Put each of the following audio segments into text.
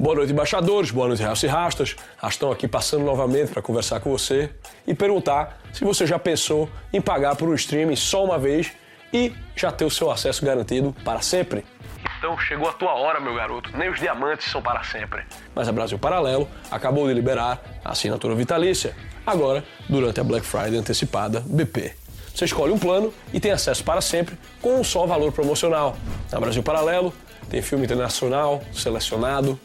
Boa noite, embaixadores. Boa noite, Real e Rastas. Rastão aqui passando novamente para conversar com você e perguntar se você já pensou em pagar por um streaming só uma vez e já ter o seu acesso garantido para sempre. Então chegou a tua hora, meu garoto. Nem os diamantes são para sempre. Mas a Brasil Paralelo acabou de liberar a assinatura vitalícia. Agora, durante a Black Friday antecipada BP. Você escolhe um plano e tem acesso para sempre com um só valor promocional. Na Brasil Paralelo tem filme internacional selecionado,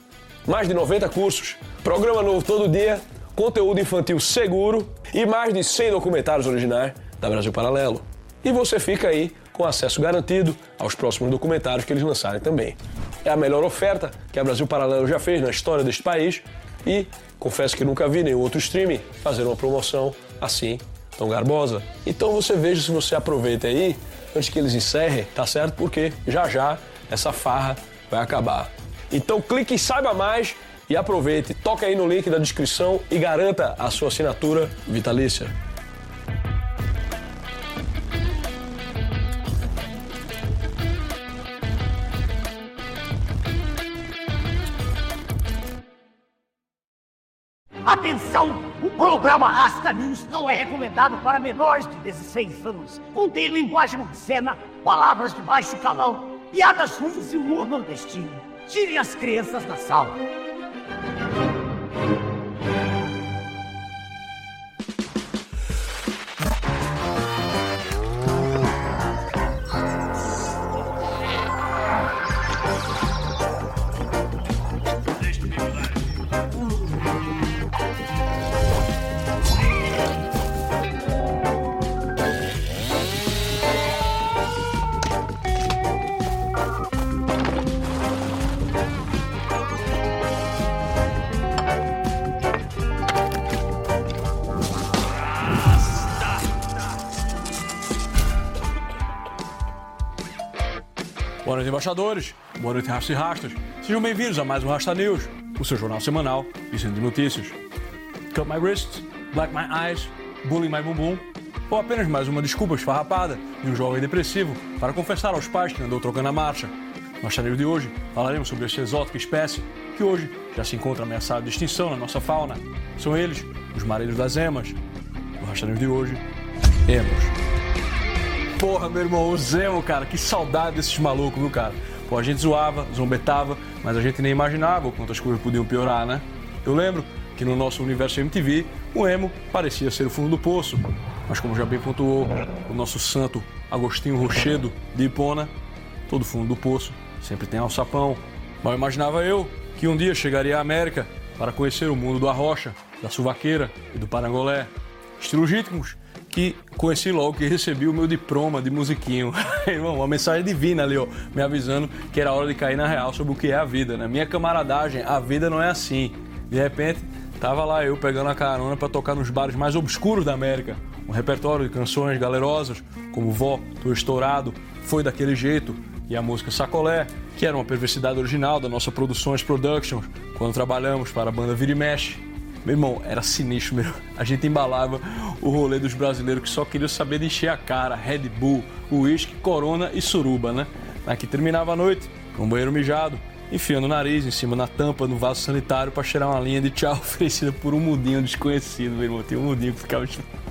mais de 90 cursos, programa novo todo dia, conteúdo infantil seguro e mais de 100 documentários originais da Brasil Paralelo. E você fica aí com acesso garantido aos próximos documentários que eles lançarem também. É a melhor oferta que a Brasil Paralelo já fez na história deste país e confesso que nunca vi nenhum outro streaming fazer uma promoção assim tão garbosa. Então você veja se você aproveita aí antes que eles encerrem, tá certo? Porque já já essa farra vai acabar. Então clique e saiba mais e aproveite. Toca aí no link da descrição e garanta a sua assinatura vitalícia. Atenção! O programa Rasta News não é recomendado para menores de 16 anos. Contém linguagem obscena, palavras de baixo calão, piadas ruins e humor nordestino. Tire as crianças da sala. Embaixadores. Boa noite, rastas e rastas. Sejam bem-vindos a mais um Rasta News, o seu jornal semanal de centro de notícias. Cut my wrists, black my eyes, bullying my bumbum, ou apenas mais uma desculpa esfarrapada de um jovem depressivo para confessar aos pais que andou trocando a marcha. No Rasta News de hoje falaremos sobre esta exótica espécie que hoje já se encontra ameaçada de extinção na nossa fauna. São eles, os mareiros das emas. No Rasta News de hoje, emos. Porra, meu irmão, o Zemo, cara, que saudade desses malucos, viu, cara? Pô, a gente zoava, zombetava, mas a gente nem imaginava o quanto as coisas podiam piorar, né? Eu lembro que no nosso universo MTV, o emo parecia ser o fundo do poço. Mas como já bem pontuou o nosso santo Agostinho Rochedo de Ipona, todo fundo do poço sempre tem alçapão. Mal imaginava eu que um dia chegaria à América para conhecer o mundo do arrocha, da suvaqueira e do parangolé. Estilos rítmicos que conheci logo que recebi o meu diploma de musiquinho. Irmão, uma mensagem divina ali, ó, me avisando que era hora de cair na real sobre o que é a vida, né? Minha camaradagem, a vida não é assim. De repente, tava lá eu pegando a carona para tocar nos bares mais obscuros da América. Um repertório de canções galerosas, como Vó, Tô Estourado, Foi Daquele Jeito, e a música Sacolé, que era uma perversidade original da nossa Produções Productions, quando trabalhamos para a banda Vira e Mexe. Meu irmão, era sinistro mesmo. A gente embalava o rolê dos brasileiros que só queriam saber de encher a cara, Red Bull, uísque, Corona e suruba, né? Aqui terminava a noite, um banheiro mijado, enfiando o nariz em cima na tampa no vaso sanitário para cheirar uma linha de tchau oferecida por um mudinho desconhecido, meu irmão. Tinha um mudinho que ficava.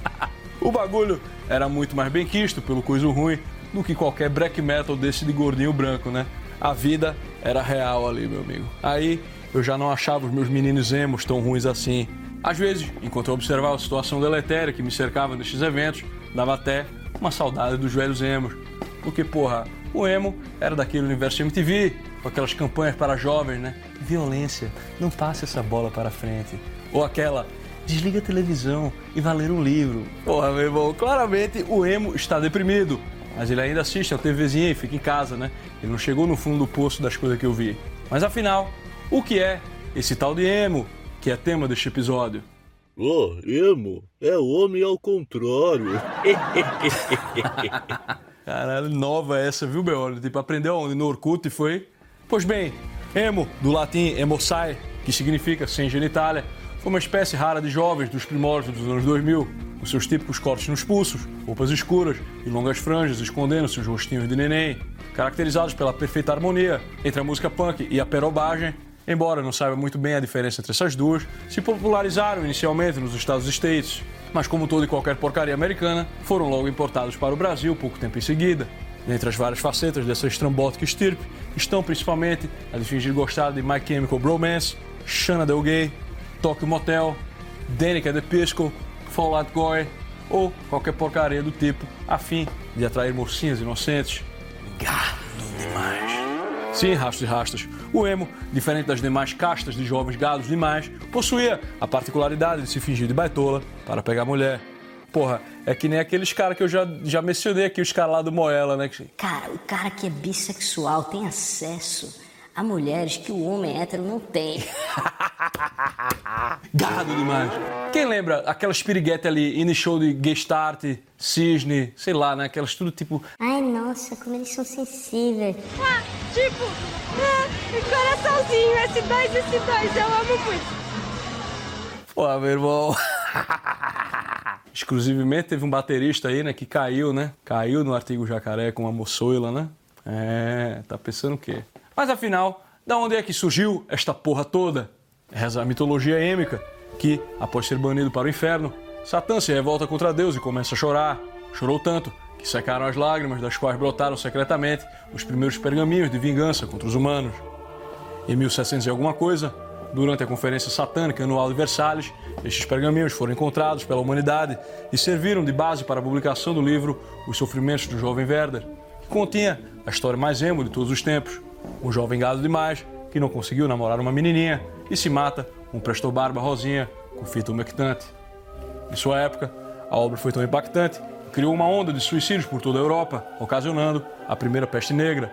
o bagulho era muito mais bem quisto pelo coisa ruim do que qualquer black metal desse de gordinho branco, né? A vida era real ali, meu amigo. Aí eu já não achava os meus meninos emos tão ruins assim. Às vezes, enquanto eu observava a situação deletéria que me cercava nestes eventos, dava até uma saudade dos velhos emos. Porque, porra, o emo era daquele universo MTV, com aquelas campanhas para jovens, né? Violência, não passe essa bola para frente. Ou aquela, desliga a televisão e vá ler um livro. Porra, meu irmão, claramente o emo está deprimido. Mas ele ainda assiste a TVzinha e fica em casa, né? Ele não chegou no fundo do poço das coisas que eu vi. Mas afinal, o que é esse tal de emo, que é tema deste episódio? Oh, emo é homem ao contrário. Caralho, nova essa, viu, Beolho? Tipo, aprendeu onde? No Orkut foi? Pois bem, emo, do latim emosai, que significa sem genitália, foi uma espécie rara de jovens dos primórdios dos anos 2000, com seus típicos cortes nos pulsos, roupas escuras e longas franjas escondendo seus rostinhos de neném. Caracterizados pela perfeita harmonia entre a música punk e a perobagem, embora não saiba muito bem a diferença entre essas duas, se popularizaram inicialmente nos Estados States, mas como toda e qualquer porcaria americana, foram logo importados para o Brasil pouco tempo em seguida. Dentre as várias facetas dessa estrambótica estirpe estão principalmente a de fingir gostar de My Chemical Bromance, Shanna Del Gay, Tokyo Motel, Danica de Pisco, Fall Out Boy ou qualquer porcaria do tipo a fim de atrair mocinhas inocentes. Gado demais. Sim, rastos e rastas. O emo, diferente das demais castas de jovens gados demais, possuía a particularidade de se fingir de baitola para pegar mulher. Porra, é que nem aqueles caras que eu já, já mencionei aqui, os caras lá do Moela, né? Cara, o cara que é bissexual tem acesso a mulheres que o homem hétero não tem. Gado demais. Quem lembra aquelas piriguetes ali, in show de Gestart, Cisne, sei lá, né? Aquelas tudo tipo. Ai, nossa, como eles são sensíveis. Ah, tipo, ah, coraçãozinho, S2, S2, eu amo muito. Pô, meu irmão. Exclusivamente teve um baterista aí, né, que caiu, né? Caiu no artigo jacaré com uma moçoila, né? É, tá pensando o quê? Mas afinal, da onde é que surgiu esta porra toda? Reza a mitologia êmica, que, após ser banido para o inferno, Satã se revolta contra Deus e começa a chorar. Chorou tanto que secaram as lágrimas, das quais brotaram secretamente os primeiros pergaminhos de vingança contra os humanos. Em 1700 e alguma coisa, Durante a Conferência Satânica Anual de Versalhes, estes pergaminhos foram encontrados pela humanidade e serviram de base para a publicação do livro Os Sofrimentos do Jovem Werder, que continha a história mais emo de todos os tempos. Um jovem gado demais que não conseguiu namorar uma menininha e se mata com um prestou barba rosinha com fita umectante. Em sua época, a obra foi tão impactante que criou uma onda de suicídios por toda a Europa, ocasionando a primeira peste negra.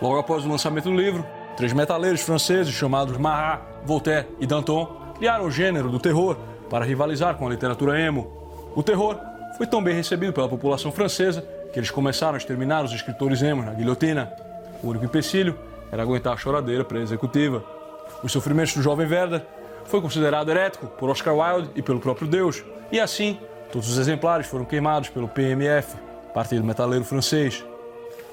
Logo após o lançamento do livro, Três metaleiros franceses chamados Marat, Voltaire e Danton criaram o gênero do terror para rivalizar com a literatura emo. O terror foi tão bem recebido pela população francesa que eles começaram a exterminar os escritores emos na guilhotina. O único empecilho era aguentar a choradeira pré-executiva. Os sofrimentos do jovem Werder foi considerado herético por Oscar Wilde e pelo próprio Deus, e assim todos os exemplares foram queimados pelo PMF, Partido Metaleiro Francês.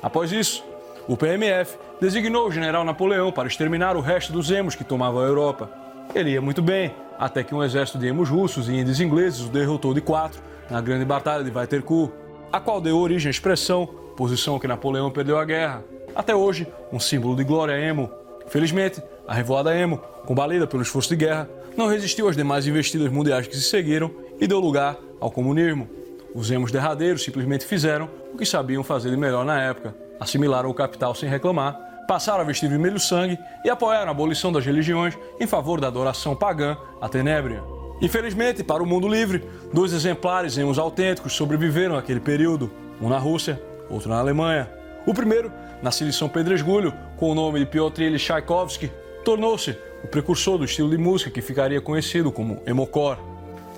Após isso, o PMF designou o general Napoleão para exterminar o resto dos emos que tomavam a Europa. Ele ia muito bem, até que um exército de emos russos e índios ingleses o derrotou de quatro na grande batalha de Waterloo, a qual deu origem à expressão posição que Napoleão perdeu a guerra. Até hoje, um símbolo de glória emo. Felizmente, a revoada emo, combalida pelo esforço de guerra, não resistiu às demais investidas mundiais que se seguiram e deu lugar ao comunismo. Os emos derradeiros simplesmente fizeram o que sabiam fazer de melhor na época, assimilaram o capital sem reclamar, passaram a vestir vermelho sangue e apoiaram a abolição das religiões em favor da adoração pagã à tenébria. Infelizmente, para o mundo livre, dois exemplares emos autênticos sobreviveram àquele período, um na Rússia, outro na Alemanha. O primeiro, nascido em São Pedresgulho, com o nome de Piotr Ilyich Tchaikovsky, tornou-se o precursor do estilo de música que ficaria conhecido como emocore.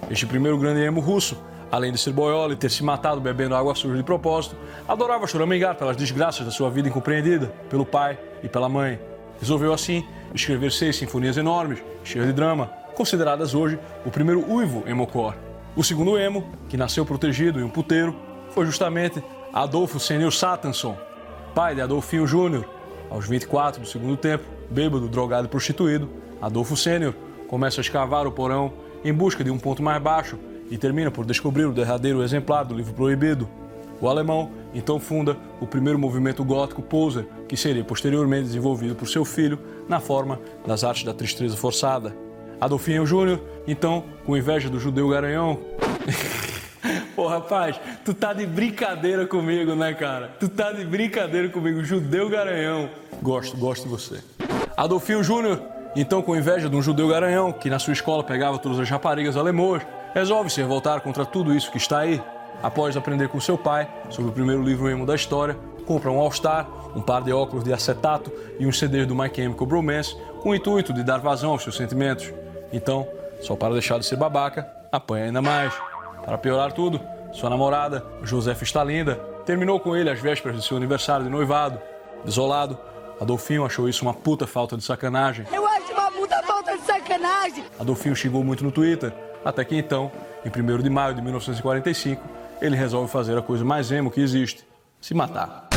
Este primeiro grande emo russo Além de ser boiola e ter se matado bebendo água suja de propósito, adorava choramingar pelas desgraças da sua vida incompreendida pelo pai e pela mãe. Resolveu, assim, escrever seis sinfonias enormes, cheias de drama, consideradas hoje o primeiro uivo emocor. O segundo emo, que nasceu protegido em um puteiro, foi justamente Adolfo Senior Satanson, pai de Adolfinho Júnior. Aos 24 do segundo tempo, bêbado, drogado e prostituído, Adolfo Sênior começa a escavar o porão em busca de um ponto mais baixo e termina por descobrir o derradeiro exemplar do livro proibido. O alemão então funda o primeiro movimento gótico Poser, que seria posteriormente desenvolvido por seu filho na forma das artes da tristeza forçada. Adolfinho Júnior, então, com inveja do judeu garanhão. Pô, rapaz, tu tá de brincadeira comigo, né, cara? Tu tá de brincadeira comigo, judeu garanhão. Gosto, gosto de você. Adolfinho Júnior, então, com inveja de um judeu garanhão que na sua escola pegava todas as raparigas alemãs, resolve se revoltar contra tudo isso que está aí. Após aprender com seu pai sobre o primeiro livro emo da história, compra um All-Star, um par de óculos de acetato e um CD do My Chemical Bromance com o intuito de dar vazão aos seus sentimentos. Então, só para deixar de ser babaca, apanha ainda mais. Para piorar tudo, sua namorada, Josefa Stalinda, terminou com ele às vésperas de seu aniversário de noivado. Desolado, Adolfinho achou isso uma puta falta de sacanagem. Eu acho uma puta falta de sacanagem! Adolfinho xingou muito no Twitter, até que então, em 1 de maio de 1945, ele resolve fazer a coisa mais emo que existe: se matar.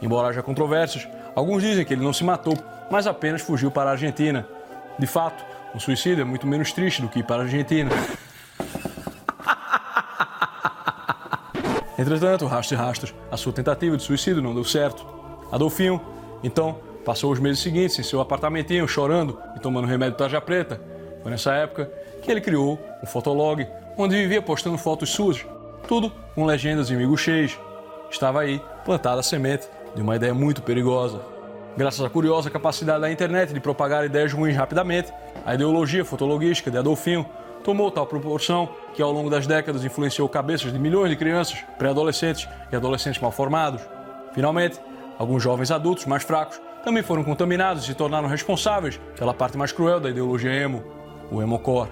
Embora haja controvérsias, alguns dizem que ele não se matou, mas apenas fugiu para a Argentina De fato, um suicídio é muito menos triste do que ir para a Argentina. Entretanto, rastros e rastros, a sua tentativa de suicídio não deu certo. Adolfinho, então, passou os meses seguintes em seu apartamentinho chorando e tomando remédio tarja preta. Foi nessa época que ele criou um fotolog onde vivia postando fotos suas, tudo com legendas em miguxês. Estava aí plantada a semente de uma ideia muito perigosa. Graças à curiosa capacidade da internet de propagar ideias ruins rapidamente, a ideologia fotologística de Adolfinho tomou tal proporção que ao longo das décadas influenciou cabeças de milhões de crianças, pré-adolescentes e adolescentes mal formados. Finalmente, alguns jovens adultos mais fracos também foram contaminados e se tornaram responsáveis pela parte mais cruel da ideologia emo, o emocore.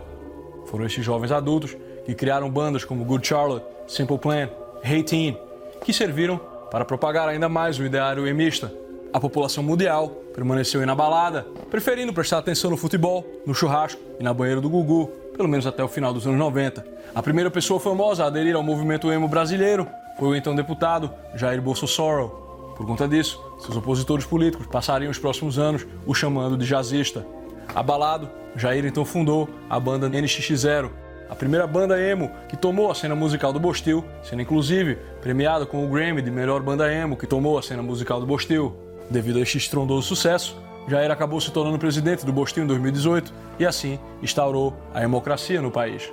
Foram esses jovens adultos que criaram bandas como Good Charlotte, Simple Plan, Hey Teen, que serviram para propagar ainda mais o ideário emista. A população mundial permaneceu inabalada, preferindo prestar atenção no futebol, no churrasco e na banheira do Gugu, pelo menos até o final dos anos 90. A primeira pessoa famosa a aderir ao movimento emo brasileiro foi o então deputado Jair Bolsonaro. Por conta disso, seus opositores políticos passariam os próximos anos o chamando de jazzista. Abalado, Jair então fundou a banda NXX0, a primeira banda emo que tomou a cena musical do Bostil, sendo inclusive premiada com o Grammy de melhor banda emo que tomou a cena musical do Bostil. Devido a este estrondoso sucesso, Jair acabou se tornando presidente do Bostil em 2018 e assim instaurou a democracia no país.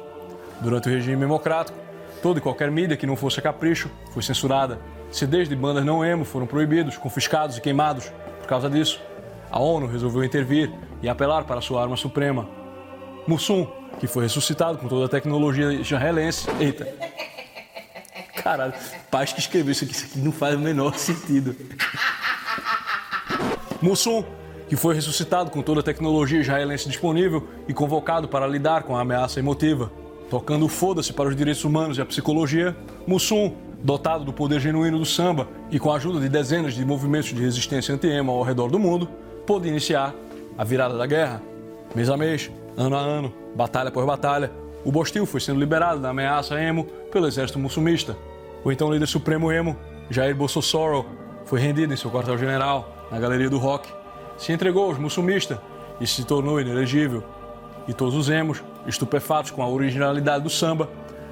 Durante o regime democrático, toda e qualquer mídia que não fosse a capricho foi censurada. CDs de bandas não emo foram proibidos, confiscados e queimados. Por causa disso, a ONU resolveu intervir e apelar para sua arma suprema. Mussum, que foi ressuscitado com toda a tecnologia israelense. Eita. Caralho, paz que escreveu isso aqui, isso aqui não faz o menor sentido. Mussum, que foi ressuscitado com toda a tecnologia israelense disponível e convocado para lidar com a ameaça emotiva. Tocando foda-se para os direitos humanos e a psicologia, Mussum, dotado do poder genuíno do samba e com a ajuda de dezenas de movimentos de resistência anti-emo ao redor do mundo, pôde iniciar a virada da guerra. Mês a mês, ano a ano, batalha por batalha, o Bostil foi sendo liberado da ameaça emo pelo exército muçulmista. O então líder supremo emo, Jair Bolsonaro, foi rendido em seu quartel-general, na Galeria do Rock, se entregou aos muçulmistas e se tornou inelegível. E todos os emos, estupefatos com a originalidade do samba,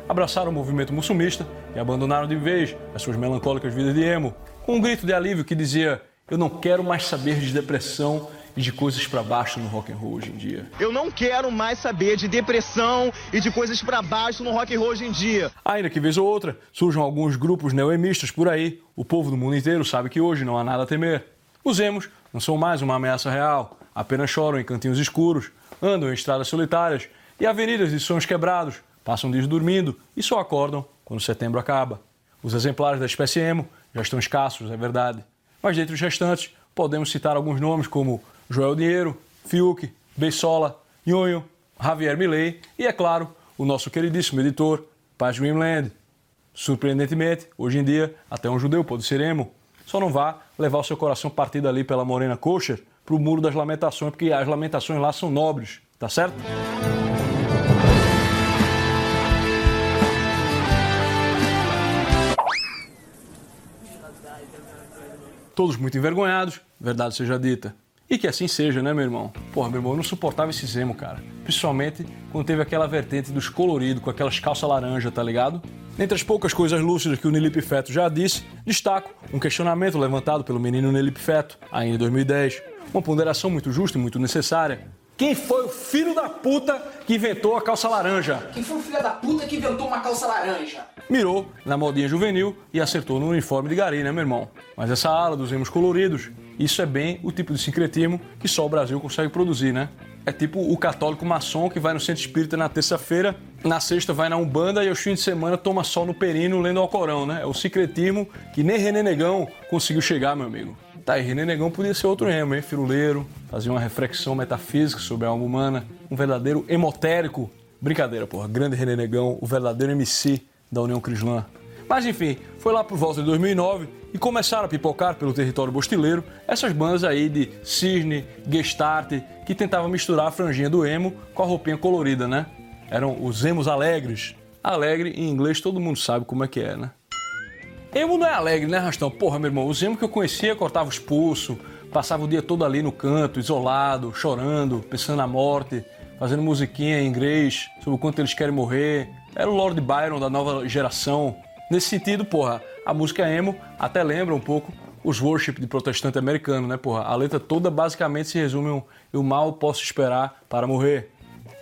abraçaram o movimento muçulmista e abandonaram de vez as suas melancólicas vidas de emo, com um grito de alívio que dizia: Eu não quero mais saber de depressão e de coisas para baixo no rock and roll hoje em dia. Eu não quero mais saber de depressão e de coisas para baixo no rock and roll hoje em dia. Ainda que vez ou outra surjam alguns grupos neoemistas por aí, o povo do mundo inteiro sabe que hoje não há nada a temer. Os emos não são mais uma ameaça real, apenas choram em cantinhos escuros, andam em estradas solitárias e avenidas de sons quebrados, passam dias dormindo e só acordam quando setembro acaba. Os exemplares da espécie emo já estão escassos, é verdade. Mas dentre os restantes, podemos citar alguns nomes como Joel Dinheiro, Fiuk, Beisola, Nhonho, Javier Milei e, é claro, o nosso queridíssimo editor, Paz Greenland. Surpreendentemente, hoje em dia, até um judeu pode ser emo. Só não vá levar o seu coração partido ali pela morena kosher para o muro das lamentações, porque as lamentações lá são nobres, tá certo? Todos muito envergonhados, verdade seja dita. E que assim seja, né, meu irmão? Porra, meu irmão, eu não suportava esse Zemo, cara. Principalmente quando teve aquela vertente dos coloridos, com aquelas calças laranja, tá ligado? Entre as poucas coisas lúcidas que o Nelipe Feto já disse, destaco um questionamento levantado pelo menino Nelipe Feto, ainda em 2010. Uma ponderação muito justa e muito necessária. Quem foi o filho da puta que inventou a calça laranja? Quem foi o filho da puta que inventou uma calça laranja? Mirou na modinha juvenil e acertou no uniforme de gari, né, meu irmão? Mas essa ala dos emos coloridos, isso é bem o tipo de sincretismo que só o Brasil consegue produzir, né? É tipo o católico maçom que vai no centro espírita na terça-feira, na sexta vai na Umbanda e aos fins de semana toma sol no perino lendo ao Corão, né? É o secretismo que nem René Negão conseguiu chegar, meu amigo. Tá, e René Negão podia ser outro emo, hein? Firuleiro, fazia uma reflexão metafísica sobre a alma humana, um verdadeiro hemotérico. Brincadeira, porra. Grande René Negão, o verdadeiro MC da União Crislã. Mas enfim, foi lá por volta de 2009 e começaram a pipocar pelo território bostileiro essas bandas aí de Cisne, Gestart, que tentavam misturar a franjinha do emo com a roupinha colorida, né? Eram os emos alegres. Alegre em inglês todo mundo sabe como é que é, né? Emo não é alegre, né, Rastão? Porra, meu irmão, os emo que eu conhecia cortava os pulsos, passava o dia todo ali no canto, isolado, chorando, pensando na morte, fazendo musiquinha em inglês sobre o quanto eles querem morrer. Era o Lord Byron da nova geração. Nesse sentido, porra, a música emo até lembra um pouco os worship de protestante americano, né, porra? A letra toda basicamente se resume em eu mal posso esperar para morrer.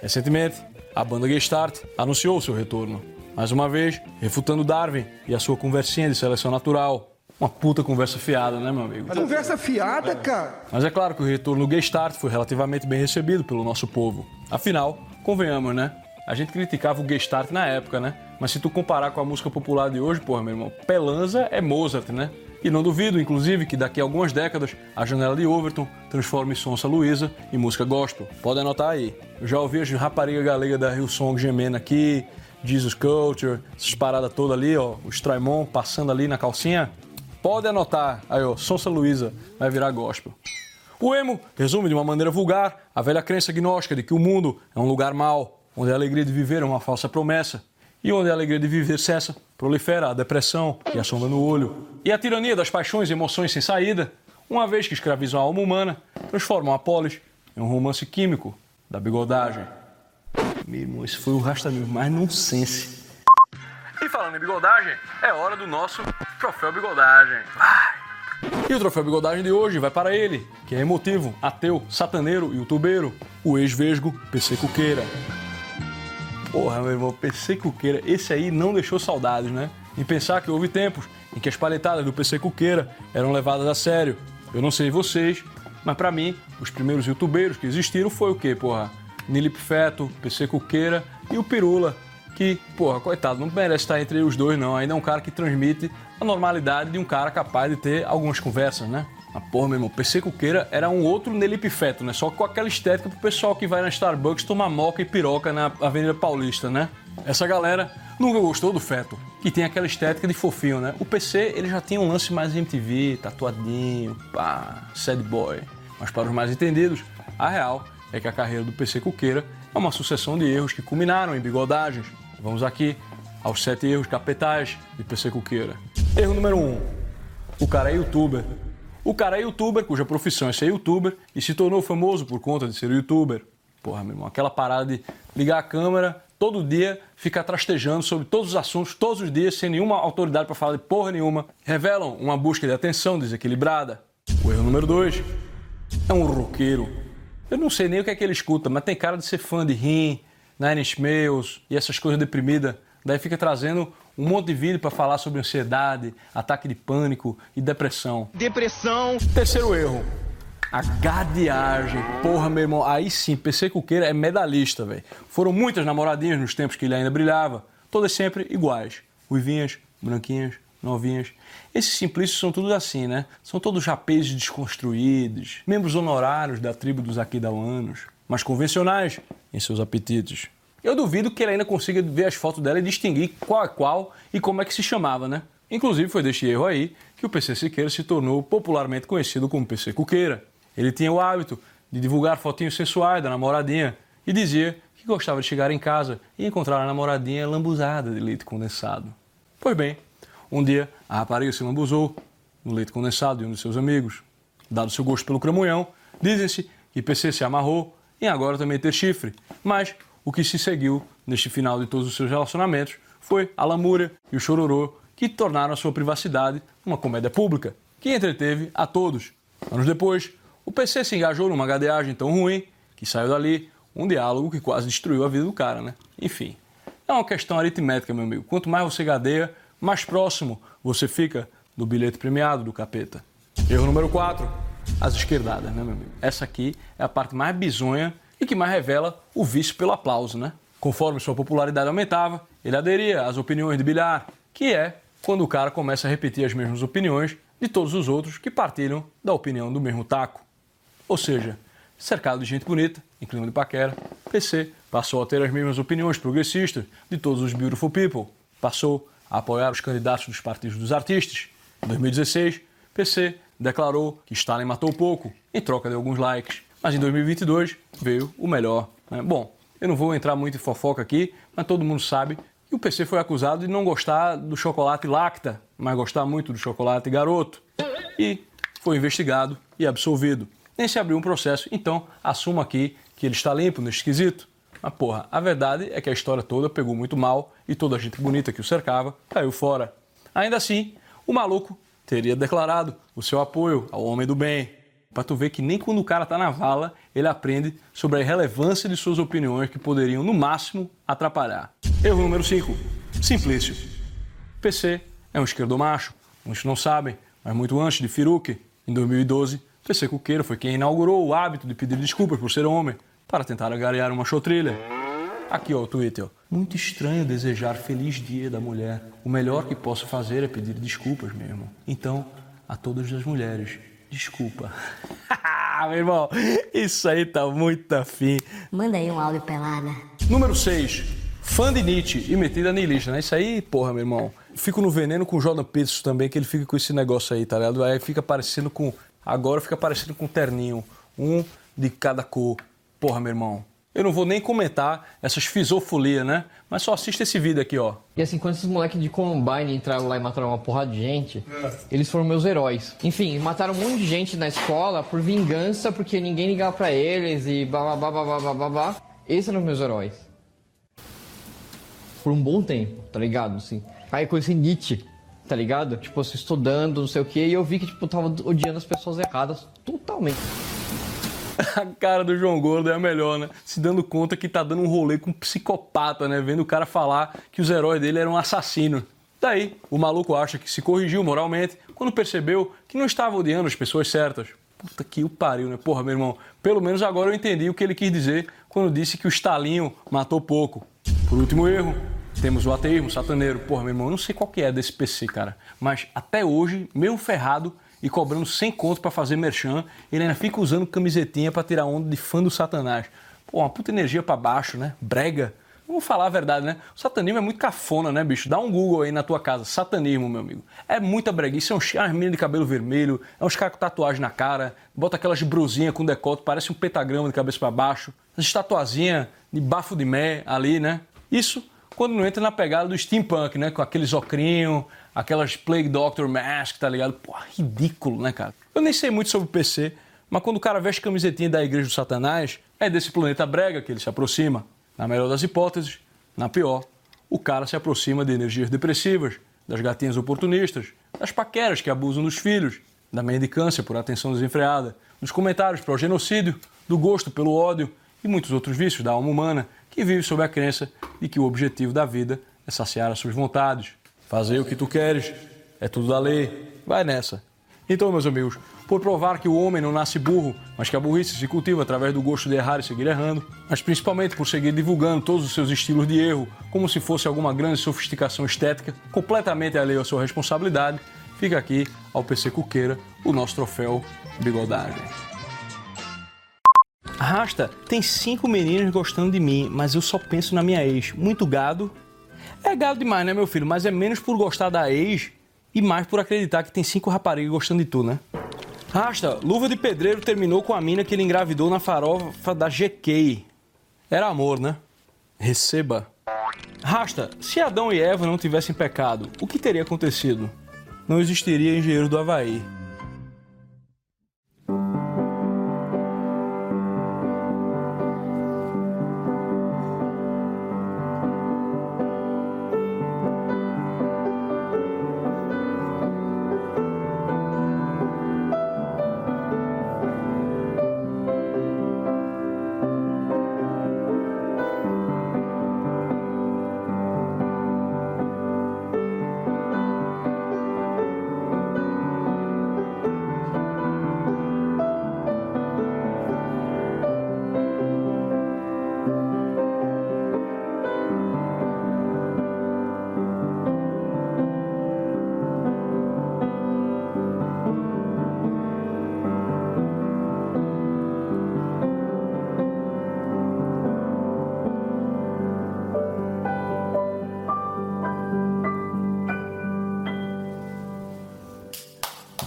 Recentemente, a banda Gestart anunciou seu retorno. Mais uma vez, refutando Darwin e a sua conversinha de seleção natural. Uma puta conversa fiada, né, meu amigo? Conversa fiada, cara. Mas é claro que o retorno do Gestart foi relativamente bem recebido pelo nosso povo. Afinal, convenhamos, né? A gente criticava o Gestart na época, né? Mas se tu comparar com a música popular de hoje, porra, meu irmão, Pelanza é Mozart, né? E não duvido, inclusive, que daqui a algumas décadas a janela de Overton transforme Sonsa Luísa em música gospel. Pode anotar aí. Eu já ouvi as raparigas galega da Rio Song gemendo aqui, Jesus Culture, essas paradas todas ali, ó, o Straimon passando ali na calcinha. Pode anotar. Aí, ó, Sonsa Luísa vai virar gospel. O emo resume de uma maneira vulgar a velha crença gnóstica de que o mundo é um lugar mau, onde a alegria de viver é uma falsa promessa e onde a alegria de viver cessa, prolifera a depressão e a sombra no olho. E a tirania das paixões e emoções sem saída, uma vez que escravizam a alma humana, transformam a polis em um romance químico da bigodagem. Meu irmão, esse foi o rastamento mais nonsense. E falando em bigodagem, é hora do nosso troféu bigodagem. E o troféu bigodagem de hoje vai para ele, que é emotivo, ateu, sataneiro, youtubeiro, o ex-vesgo PC Cuqueira. Porra, meu irmão, PC Cuqueira, esse aí não deixou saudades, né? Em pensar que houve tempos em que as paletadas do PC Cuqueira eram levadas a sério. Eu não sei vocês, mas para mim, os primeiros youtubeiros que existiram foi o quê, porra? Nilip Feto, PC Cuqueira e o Pirula, que, porra, coitado, não merece estar entre os dois, não. Ainda é um cara que transmite a normalidade de um cara capaz de ter algumas conversas, né? A porra, meu irmão, PC Cuqueira era um outro Nelipe Feto, né? Só com aquela estética pro pessoal que vai na Starbucks tomar moca e piroca na Avenida Paulista, né? Essa galera nunca gostou do Feto, que tem aquela estética de fofinho, né? O PC, ele já tinha um lance mais MTV, tatuadinho, pá, sad boy. Mas para os mais entendidos, a real é que a carreira do PC Cuqueira é uma sucessão de erros que culminaram em bigodagens. Vamos aqui aos sete erros capitais de PC Cuqueira. Erro número um. O cara é youtuber. O cara é youtuber, cuja profissão é ser youtuber, e se tornou famoso por conta de ser youtuber. Porra, meu irmão, aquela parada de ligar a câmera todo dia, ficar trastejando sobre todos os assuntos, todos os dias, sem nenhuma autoridade para falar de porra nenhuma, revelam uma busca de atenção desequilibrada. O erro número dois é um roqueiro. Eu não sei nem o que é que ele escuta, mas tem cara de ser fã de Rim, Nine Inch Nails e essas coisas deprimidas. Daí fica trazendo um monte de vídeo para falar sobre ansiedade, ataque de pânico e depressão. Depressão. Terceiro erro. A gadeagem. Porra, meu irmão, aí sim, PC Cuqueira é medalhista, velho. Foram muitas namoradinhas nos tempos que ele ainda brilhava, todas sempre iguais. Uivinhas, branquinhas, novinhas. Esses simplícios são todos assim, né? São todos rapazes desconstruídos, membros honorários da tribo dos aquidauanos, mas convencionais em seus apetites. Eu duvido que ele ainda consiga ver as fotos dela e distinguir qual é qual e como é que se chamava, né? Inclusive foi deste erro aí que o PC Siqueira se tornou popularmente conhecido como PC Cuqueira. Ele tinha o hábito de divulgar fotinhos sensuais da namoradinha e dizia que gostava de chegar em casa e encontrar a namoradinha lambuzada de leite condensado. Pois bem, um dia a rapariga se lambuzou no leite condensado de um de seus amigos. Dado seu gosto pelo cramunhão, dizem-se que PC se amarrou em agora também ter chifre, mas o que se seguiu neste final de todos os seus relacionamentos foi a lamúria e o chororô que tornaram a sua privacidade uma comédia pública, que entreteve a todos. Anos depois, o PC se engajou numa gadeagem tão ruim que saiu dali um diálogo que quase destruiu a vida do cara, né? Enfim, é uma questão aritmética, meu amigo. Quanto mais você gadeia, mais próximo você fica do bilhete premiado do capeta. Erro número 4. As esquerdadas, né, meu amigo? Essa aqui é a parte mais bizonha e que mais revela o vício pelo aplauso, né? Conforme sua popularidade aumentava, ele aderia às opiniões de bilhar, que é quando o cara começa a repetir as mesmas opiniões de todos os outros que partilham da opinião do mesmo taco. Ou seja, cercado de gente bonita, em clima de paquera, PC passou a ter as mesmas opiniões progressistas de todos os beautiful people, passou a apoiar os candidatos dos partidos dos artistas. Em 2016, PC declarou que Stalin matou pouco, em troca de alguns likes. Mas em 2022 veio o melhor. Né? Bom, eu não vou entrar muito em fofoca aqui, mas todo mundo sabe que o PC foi acusado de não gostar do chocolate Lacta, mas gostar muito do chocolate Garoto. E foi investigado e absolvido. Nem se abriu um processo, então assumo aqui que ele está limpo nesse quesito. Mas porra, a verdade é que a história toda pegou muito mal e toda a gente bonita que o cercava caiu fora. Ainda assim, o maluco teria declarado o seu apoio ao homem do bem. Pra tu ver que nem quando o cara tá na vala, ele aprende sobre a irrelevância de suas opiniões que poderiam, no máximo, atrapalhar. Erro número 5. Simplício. PC é um esquerdomacho. Muitos não sabem, mas muito antes de Firuque, em 2012, PC Cuqueiro foi quem inaugurou o hábito de pedir desculpas por ser homem, para tentar agariar uma chotrilha. Aqui, ó, o Twitter. Muito estranho desejar feliz dia da mulher. O melhor que posso fazer é pedir desculpas mesmo. Então, a todas as mulheres, desculpa. Meu irmão, isso aí tá muito afim. Manda aí um áudio pelada. Número 6. Fã de Nietzsche e metida niilista, né? Isso aí, porra, meu irmão. Fico no veneno com o Jordan Peterson também, que ele fica com esse negócio aí, tá ligado? Aí fica parecendo com. Agora fica parecendo com um terninho. Um de cada cor. Porra, meu irmão. Eu não vou nem comentar essas fisofolia, né? Mas só assista esse vídeo aqui, ó. E assim, quando esses moleques de Columbine entraram lá e mataram uma porrada de gente, eles foram meus heróis. Enfim, mataram um monte de gente na escola por vingança, porque ninguém ligava pra eles e blá blá blá blá blá blá blá. Esses eram meus heróis. Por um bom tempo, tá ligado? Assim. Aí conheci Nietzsche, tá ligado? Tipo, assim, estudando, não sei o que, e eu vi que, tipo, tava odiando as pessoas erradas totalmente. A cara do João Gordo é a melhor, né? Se dando conta que tá dando um rolê com um psicopata, né? Vendo o cara falar que os heróis dele eram assassinos. Daí, o maluco acha que se corrigiu moralmente quando percebeu que não estava odiando as pessoas certas. Puta que o pariu, né? Porra, meu irmão, pelo menos agora eu entendi o que ele quis dizer quando disse que o Stalinho matou pouco. Por último erro, temos o ateísmo sataneiro. Porra, meu irmão, eu não sei qual que é desse PC, cara. Mas até hoje, meio ferrado, e cobrando 100 conto para fazer merchan, ele ainda fica usando camisetinha para tirar onda de fã do satanás. Pô, uma puta energia para baixo, né? Brega. Vamos falar a verdade, né? O satanismo é muito cafona, né, bicho? Dá um Google aí na tua casa. Satanismo, meu amigo. É muita breguice. É uns meninas de cabelo vermelho, é uns caras com tatuagem na cara, bota aquelas brusinhas com decote, parece um pentagrama de cabeça para baixo, as tatuazinhas de bafo de mé ali, né? Isso quando não entra na pegada do steampunk, né? Com aqueles ocrinhos, aquelas Plague Doctor Mask, tá ligado? Pô, ridículo, né, cara? Eu nem sei muito sobre o PC, mas quando o cara veste camisetinha da Igreja do Satanás, é desse planeta brega que ele se aproxima. Na melhor das hipóteses, na pior, o cara se aproxima de energias depressivas, das gatinhas oportunistas, das paqueras que abusam dos filhos, da mendicância por atenção desenfreada, dos comentários para o genocídio, do gosto pelo ódio e muitos outros vícios da alma humana que vive sob a crença de que o objetivo da vida é saciar as suas vontades, fazer o que tu queres, é tudo da lei. Vai nessa. Então, meus amigos, por provar que o homem não nasce burro, mas que a burrice se cultiva através do gosto de errar e seguir errando, mas principalmente por seguir divulgando todos os seus estilos de erro como se fosse alguma grande sofisticação estética, completamente alheio à sua responsabilidade, fica aqui ao PC Cuqueira o nosso troféu bigodagem. Rasta, tem cinco meninos gostando de mim, mas eu só penso na minha ex. Muito gado. É gado demais, né, meu filho? Mas é menos por gostar da ex e mais por acreditar que tem cinco raparigas gostando de tu, né? Rasta, Luva de Pedreiro terminou com a mina que ele engravidou na farofa da GK. Era amor, né? Receba. Rasta, se Adão e Eva não tivessem pecado, o que teria acontecido? Não existiria engenheiro do Havaí.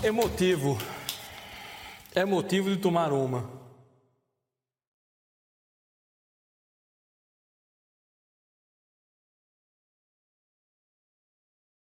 É motivo. É motivo de tomar uma.